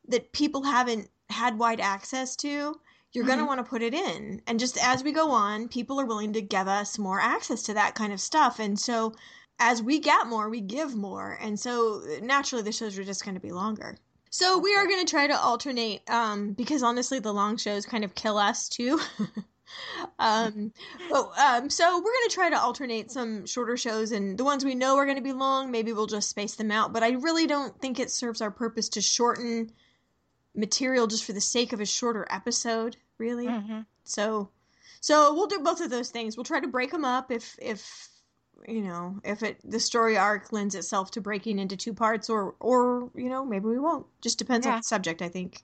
that people haven't had wide access to, you're mm-hmm. going to want to put it in. And just as we go on, people are willing to give us more access to that kind of stuff. And so as we get more, we give more. And so naturally, the shows are just going to be longer. So we are going to try to alternate um, because honestly, the long shows kind of kill us too. um, but, um, so we're going to try to alternate some shorter shows and the ones we know are going to be long, maybe we'll just space them out. But I really don't think it serves our purpose to shorten material just for the sake of a shorter episode, really. Mm-hmm. So, so we'll do both of those things. We'll try to break them up if if you know if it the story arc lends itself to breaking into two parts, or or you know maybe we won't. Just depends yeah. on the subject, I think.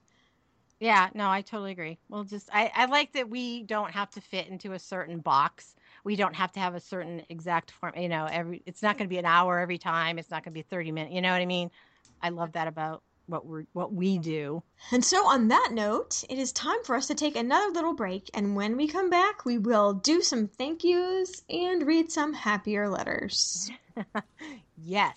Yeah, no, I totally agree. We'll just I, I like that we don't have to fit into a certain box. We don't have to have a certain exact form. You know, every it's not going to be an hour every time. It's not going to be thirty minutes. You know what I mean? I love that about what we what we do. And so on that note, it is time for us to take another little break and when we come back, we will do some thank yous and read some happier letters. yes.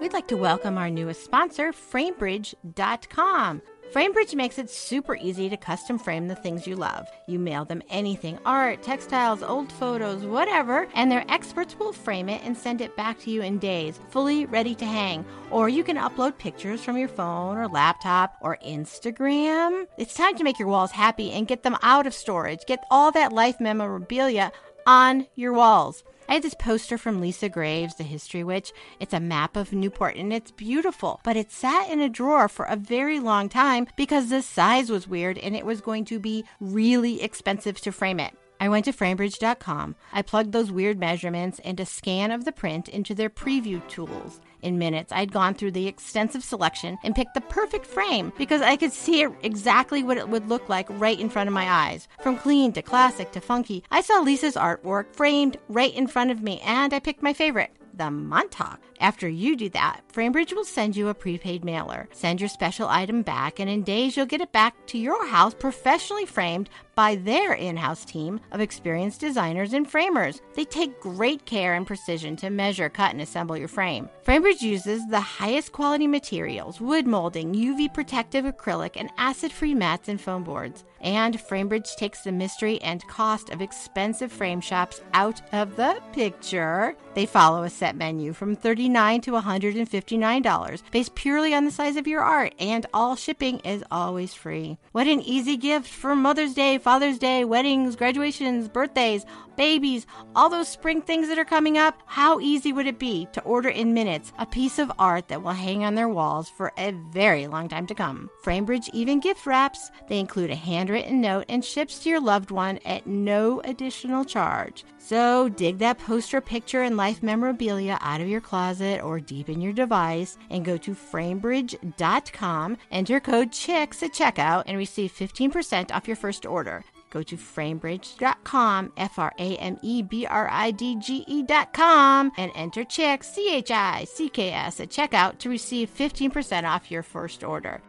We'd like to welcome our newest sponsor, Framebridge.com. Framebridge makes it super easy to custom frame the things you love. You mail them anything art, textiles, old photos, whatever and their experts will frame it and send it back to you in days, fully ready to hang. Or you can upload pictures from your phone or laptop or Instagram. It's time to make your walls happy and get them out of storage. Get all that life memorabilia on your walls. I had this poster from Lisa Graves, the History Witch. It's a map of Newport and it's beautiful, but it sat in a drawer for a very long time because the size was weird and it was going to be really expensive to frame it. I went to framebridge.com. I plugged those weird measurements and a scan of the print into their preview tools in minutes. I'd gone through the extensive selection and picked the perfect frame because I could see it exactly what it would look like right in front of my eyes. From clean to classic to funky, I saw Lisa's artwork framed right in front of me and I picked my favorite the Montauk. After you do that, Framebridge will send you a prepaid mailer. Send your special item back, and in days you'll get it back to your house professionally framed by their in house team of experienced designers and framers. They take great care and precision to measure, cut, and assemble your frame. Framebridge uses the highest quality materials wood molding, UV protective acrylic, and acid free mats and foam boards. And Framebridge takes the mystery and cost of expensive frame shops out of the picture. They follow a set menu from 39 to $159, based purely on the size of your art, and all shipping is always free. What an easy gift for Mother's Day, Father's Day, weddings, graduations, birthdays, babies, all those spring things that are coming up. How easy would it be to order in minutes a piece of art that will hang on their walls for a very long time to come? Framebridge even gift wraps. They include a handwritten note and ships to your loved one at no additional charge. So dig that poster, picture, and life memorabilia out of your closet or deep in your device and go to framebridge.com, enter code CHICKS at checkout, and receive 15% off your first order. Go to framebridge.com, F R A M E B R I D G E.com, and enter CHICKS, C H I C K S, at checkout to receive 15% off your first order.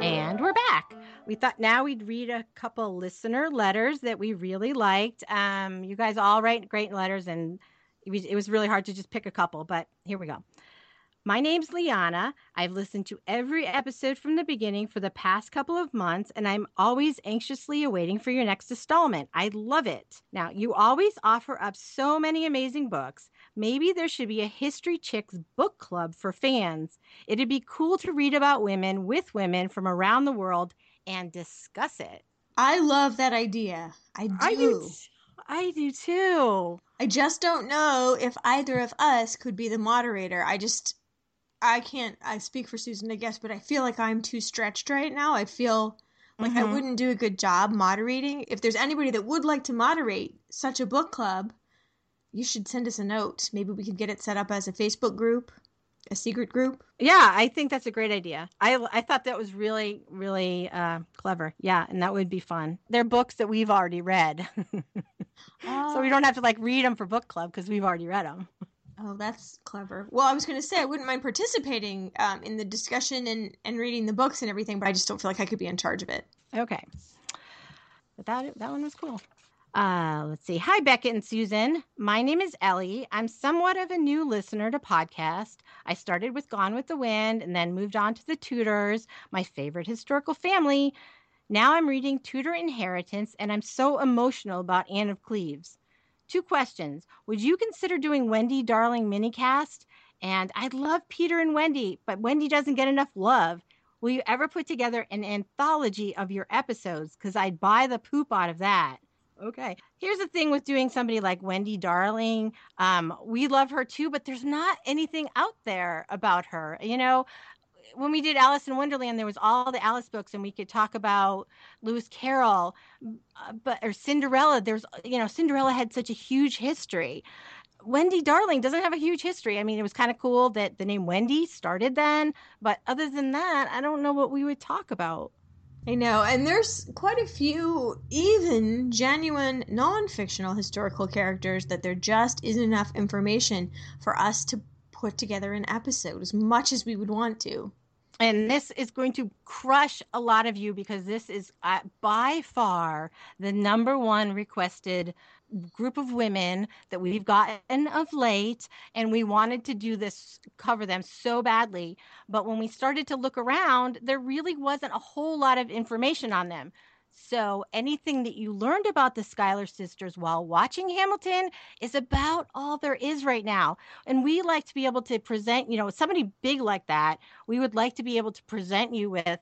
And we're back. We thought now we'd read a couple listener letters that we really liked. Um, you guys all write great letters, and it was, it was really hard to just pick a couple, but here we go. My name's Liana. I've listened to every episode from the beginning for the past couple of months, and I'm always anxiously awaiting for your next installment. I love it. Now, you always offer up so many amazing books. Maybe there should be a History Chicks book club for fans. It'd be cool to read about women with women from around the world and discuss it. I love that idea. I do. I do, I do too. I just don't know if either of us could be the moderator. I just I can't I speak for Susan I guess, but I feel like I'm too stretched right now. I feel like mm-hmm. I wouldn't do a good job moderating. If there's anybody that would like to moderate such a book club, you should send us a note. Maybe we could get it set up as a Facebook group. A secret group. Yeah, I think that's a great idea. I I thought that was really really uh, clever. Yeah, and that would be fun. They're books that we've already read, uh, so we don't have to like read them for book club because we've already read them. Oh, that's clever. Well, I was going to say I wouldn't mind participating um, in the discussion and, and reading the books and everything, but I just don't feel like I could be in charge of it. Okay. But that that one was cool. Uh, let's see. Hi, Becca and Susan. My name is Ellie. I'm somewhat of a new listener to podcast. I started with Gone with the Wind and then moved on to the Tudors, my favorite historical family. Now I'm reading Tudor Inheritance and I'm so emotional about Anne of Cleves. Two questions. Would you consider doing Wendy Darling minicast? And I love Peter and Wendy, but Wendy doesn't get enough love. Will you ever put together an anthology of your episodes? Because I'd buy the poop out of that. Okay. Here's the thing with doing somebody like Wendy Darling. Um, we love her too, but there's not anything out there about her. You know, when we did Alice in Wonderland, there was all the Alice books, and we could talk about Lewis Carroll, uh, but or Cinderella. There's, you know, Cinderella had such a huge history. Wendy Darling doesn't have a huge history. I mean, it was kind of cool that the name Wendy started then, but other than that, I don't know what we would talk about. I know, and there's quite a few even genuine non-fictional historical characters that there just isn't enough information for us to put together an episode as much as we would want to. And this is going to crush a lot of you because this is uh, by far the number one requested group of women that we've gotten of late and we wanted to do this cover them so badly but when we started to look around there really wasn't a whole lot of information on them so anything that you learned about the Schuyler sisters while watching Hamilton is about all there is right now. And we like to be able to present, you know, somebody big like that, we would like to be able to present you with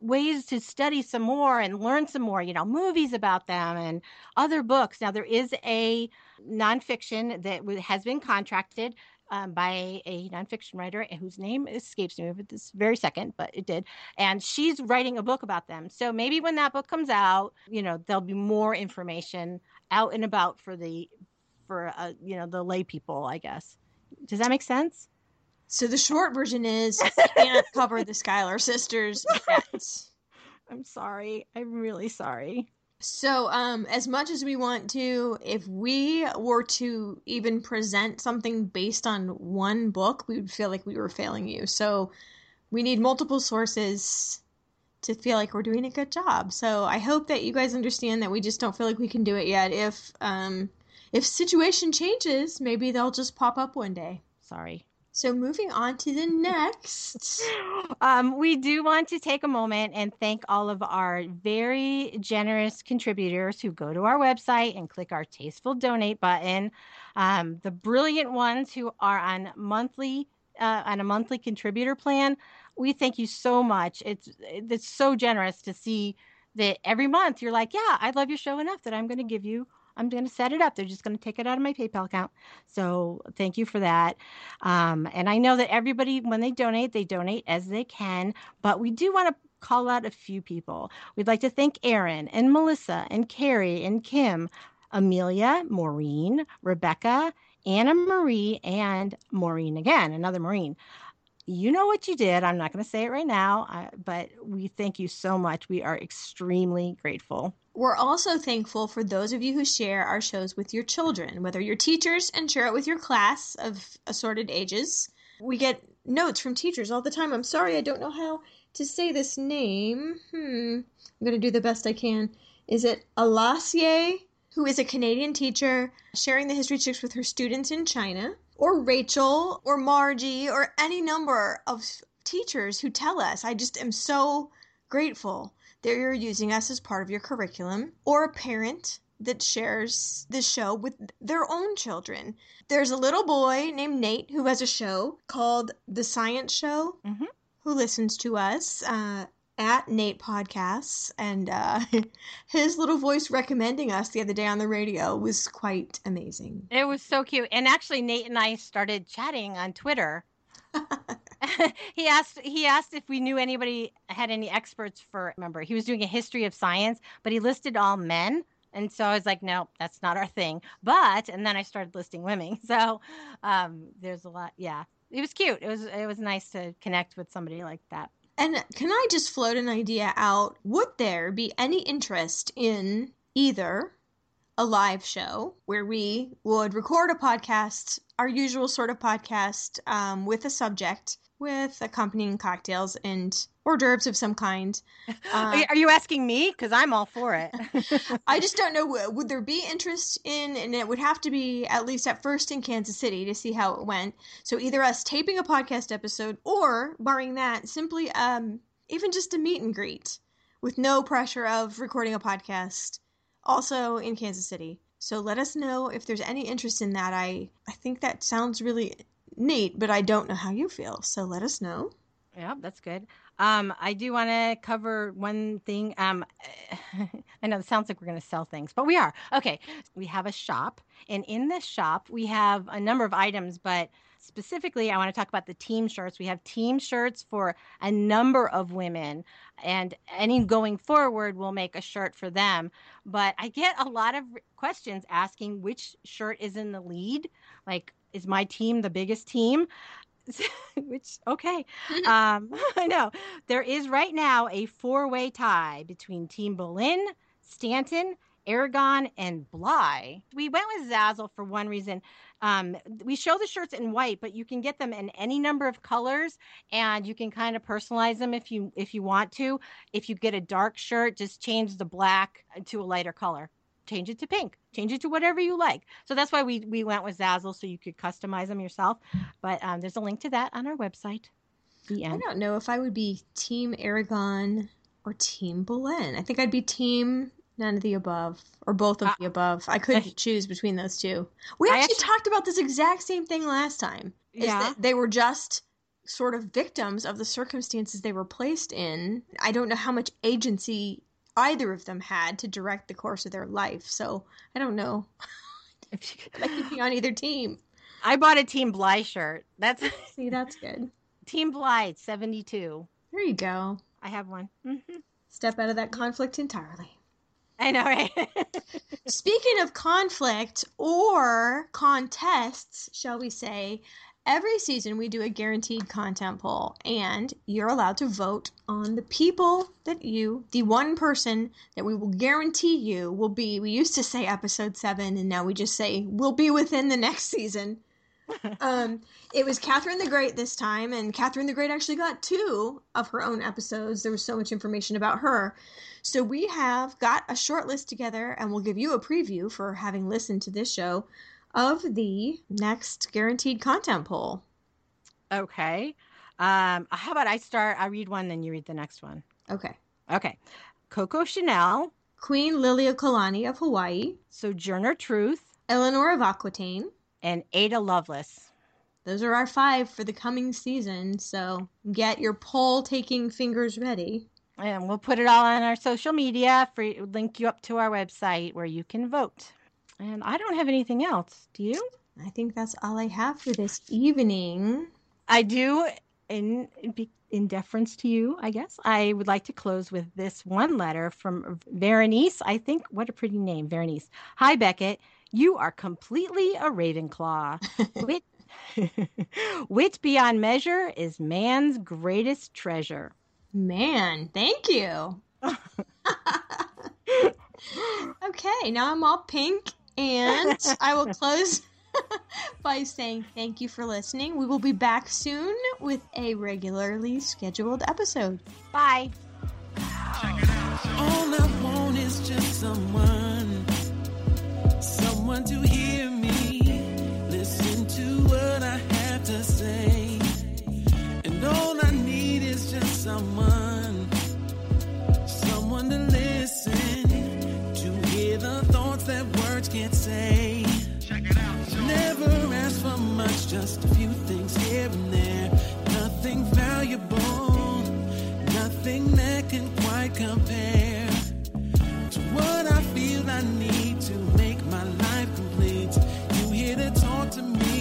ways to study some more and learn some more, you know, movies about them and other books. Now, there is a nonfiction that has been contracted um, by a nonfiction writer whose name escapes me at this very second, but it did. And she's writing a book about them. So maybe when that book comes out, you know, there'll be more information out and about for the, for, uh, you know, the lay people, I guess. Does that make sense? So the short version is can't cover the Schuyler sisters yet. I'm sorry. I'm really sorry. So, um, as much as we want to, if we were to even present something based on one book, we would feel like we were failing you. So, we need multiple sources to feel like we're doing a good job. So, I hope that you guys understand that we just don't feel like we can do it yet. If um, if situation changes, maybe they'll just pop up one day. Sorry. So moving on to the next. Um, we do want to take a moment and thank all of our very generous contributors who go to our website and click our tasteful donate button. Um, the brilliant ones who are on monthly uh, on a monthly contributor plan. We thank you so much. It's it's so generous to see that every month you're like, yeah, I love your show enough that I'm going to give you I'm going to set it up. They're just going to take it out of my PayPal account. So thank you for that. Um, and I know that everybody, when they donate, they donate as they can, but we do want to call out a few people. We'd like to thank Aaron and Melissa and Carrie and Kim, Amelia, Maureen, Rebecca, Anna Marie, and Maureen again, another Maureen you know what you did. I'm not going to say it right now, but we thank you so much. We are extremely grateful. We're also thankful for those of you who share our shows with your children, whether you're teachers and share it with your class of assorted ages. We get notes from teachers all the time. I'm sorry, I don't know how to say this name. Hmm. I'm going to do the best I can. Is it Alasie, who is a Canadian teacher sharing the history chicks with her students in China? or Rachel or Margie or any number of teachers who tell us, I just am so grateful that you're using us as part of your curriculum, or a parent that shares this show with their own children. There's a little boy named Nate who has a show called The Science Show. Mm-hmm. Who listens to us? Uh, at Nate Podcasts, and uh, his little voice recommending us the other day on the radio was quite amazing. It was so cute. And actually, Nate and I started chatting on Twitter. he asked he asked if we knew anybody had any experts for remember he was doing a history of science but he listed all men And so I was like, no, that's not our thing. But and then I started listing women. So um, there's a lot. Yeah, it was cute. It was it was nice to connect with somebody like that. And can I just float an idea out? Would there be any interest in either a live show where we would record a podcast, our usual sort of podcast, um, with a subject, with accompanying cocktails and hors d'oeuvres of some kind. Uh, Are you asking me? Because I'm all for it. I just don't know. Would there be interest in, and it would have to be at least at first in Kansas City to see how it went. So either us taping a podcast episode, or barring that, simply um, even just a meet and greet with no pressure of recording a podcast, also in Kansas City. So let us know if there's any interest in that. I I think that sounds really neat, but I don't know how you feel. So let us know. Yeah, that's good. Um, I do want to cover one thing. Um, I know it sounds like we're going to sell things, but we are. Okay, we have a shop, and in this shop, we have a number of items, but specifically, I want to talk about the team shirts. We have team shirts for a number of women, and any going forward, we'll make a shirt for them. But I get a lot of questions asking which shirt is in the lead. Like, is my team the biggest team? which okay um i know there is right now a four-way tie between team boleyn stanton aragon and bly we went with zazzle for one reason um, we show the shirts in white but you can get them in any number of colors and you can kind of personalize them if you if you want to. If you get a dark shirt just change the black to a lighter color. Change it to pink. Change it to whatever you like. So that's why we we went with zazzle so you could customize them yourself. But um, there's a link to that on our website. The end. i don't know if i would be team aragon or team boleyn i think i'd be team none of the above or both of uh, the above i couldn't choose between those two we actually, actually, talked about this exact same thing last time yeah they were just sort of victims of the circumstances they were placed in i don't know how much agency either of them had to direct the course of their life. So I don't know. I could be on either team. I bought a Team Bly shirt. That's see, that's good. Team Bly, seventy-two. There you go. I have one. Mm-hmm. Step out of that conflict entirely. I know, right? Speaking of conflict or contests, shall we say, Every season, we do a guaranteed content poll, and you're allowed to vote on the people that you, the one person that we will guarantee you will be. We used to say episode seven, and now we just say will be within the next season. Um, it was Catherine the Great this time, and Catherine the Great actually got two of her own episodes. There was so much information about her. So we have got a short list together, and we'll give you a preview for having listened to this show of the next guaranteed content poll. Okay. Um, how about I start? I read one, then you read the next one. Okay. Okay. Coco Chanel, Queen Lilia Liliuokalani of Hawaii, Sojourner Truth, Eleanor of Aquitaine, and Ada Lovelace. Those are our five for the coming season, so get your poll taking fingers ready. And we'll put it all on our social media for link you up to our website where you can vote. And I don't have anything else. Do you? I think that's all I have for this evening. I do, in in deference to you, I guess. I would like to close with this one letter from Veronice. I think what a pretty name, Veronice. Hi, Beckett. You are completely a Ravenclaw. Wit, wit beyond measure is man's greatest treasure. Man, thank you. okay, now I'm all pink and I will close by saying thank you for listening. We will be back soon with a regularly scheduled episode. Bye. All I want is just someone, someone say. Never ask for much, just a few things here and there. Nothing valuable, nothing that can quite compare to what I feel I need to make my life complete. You here to talk to me,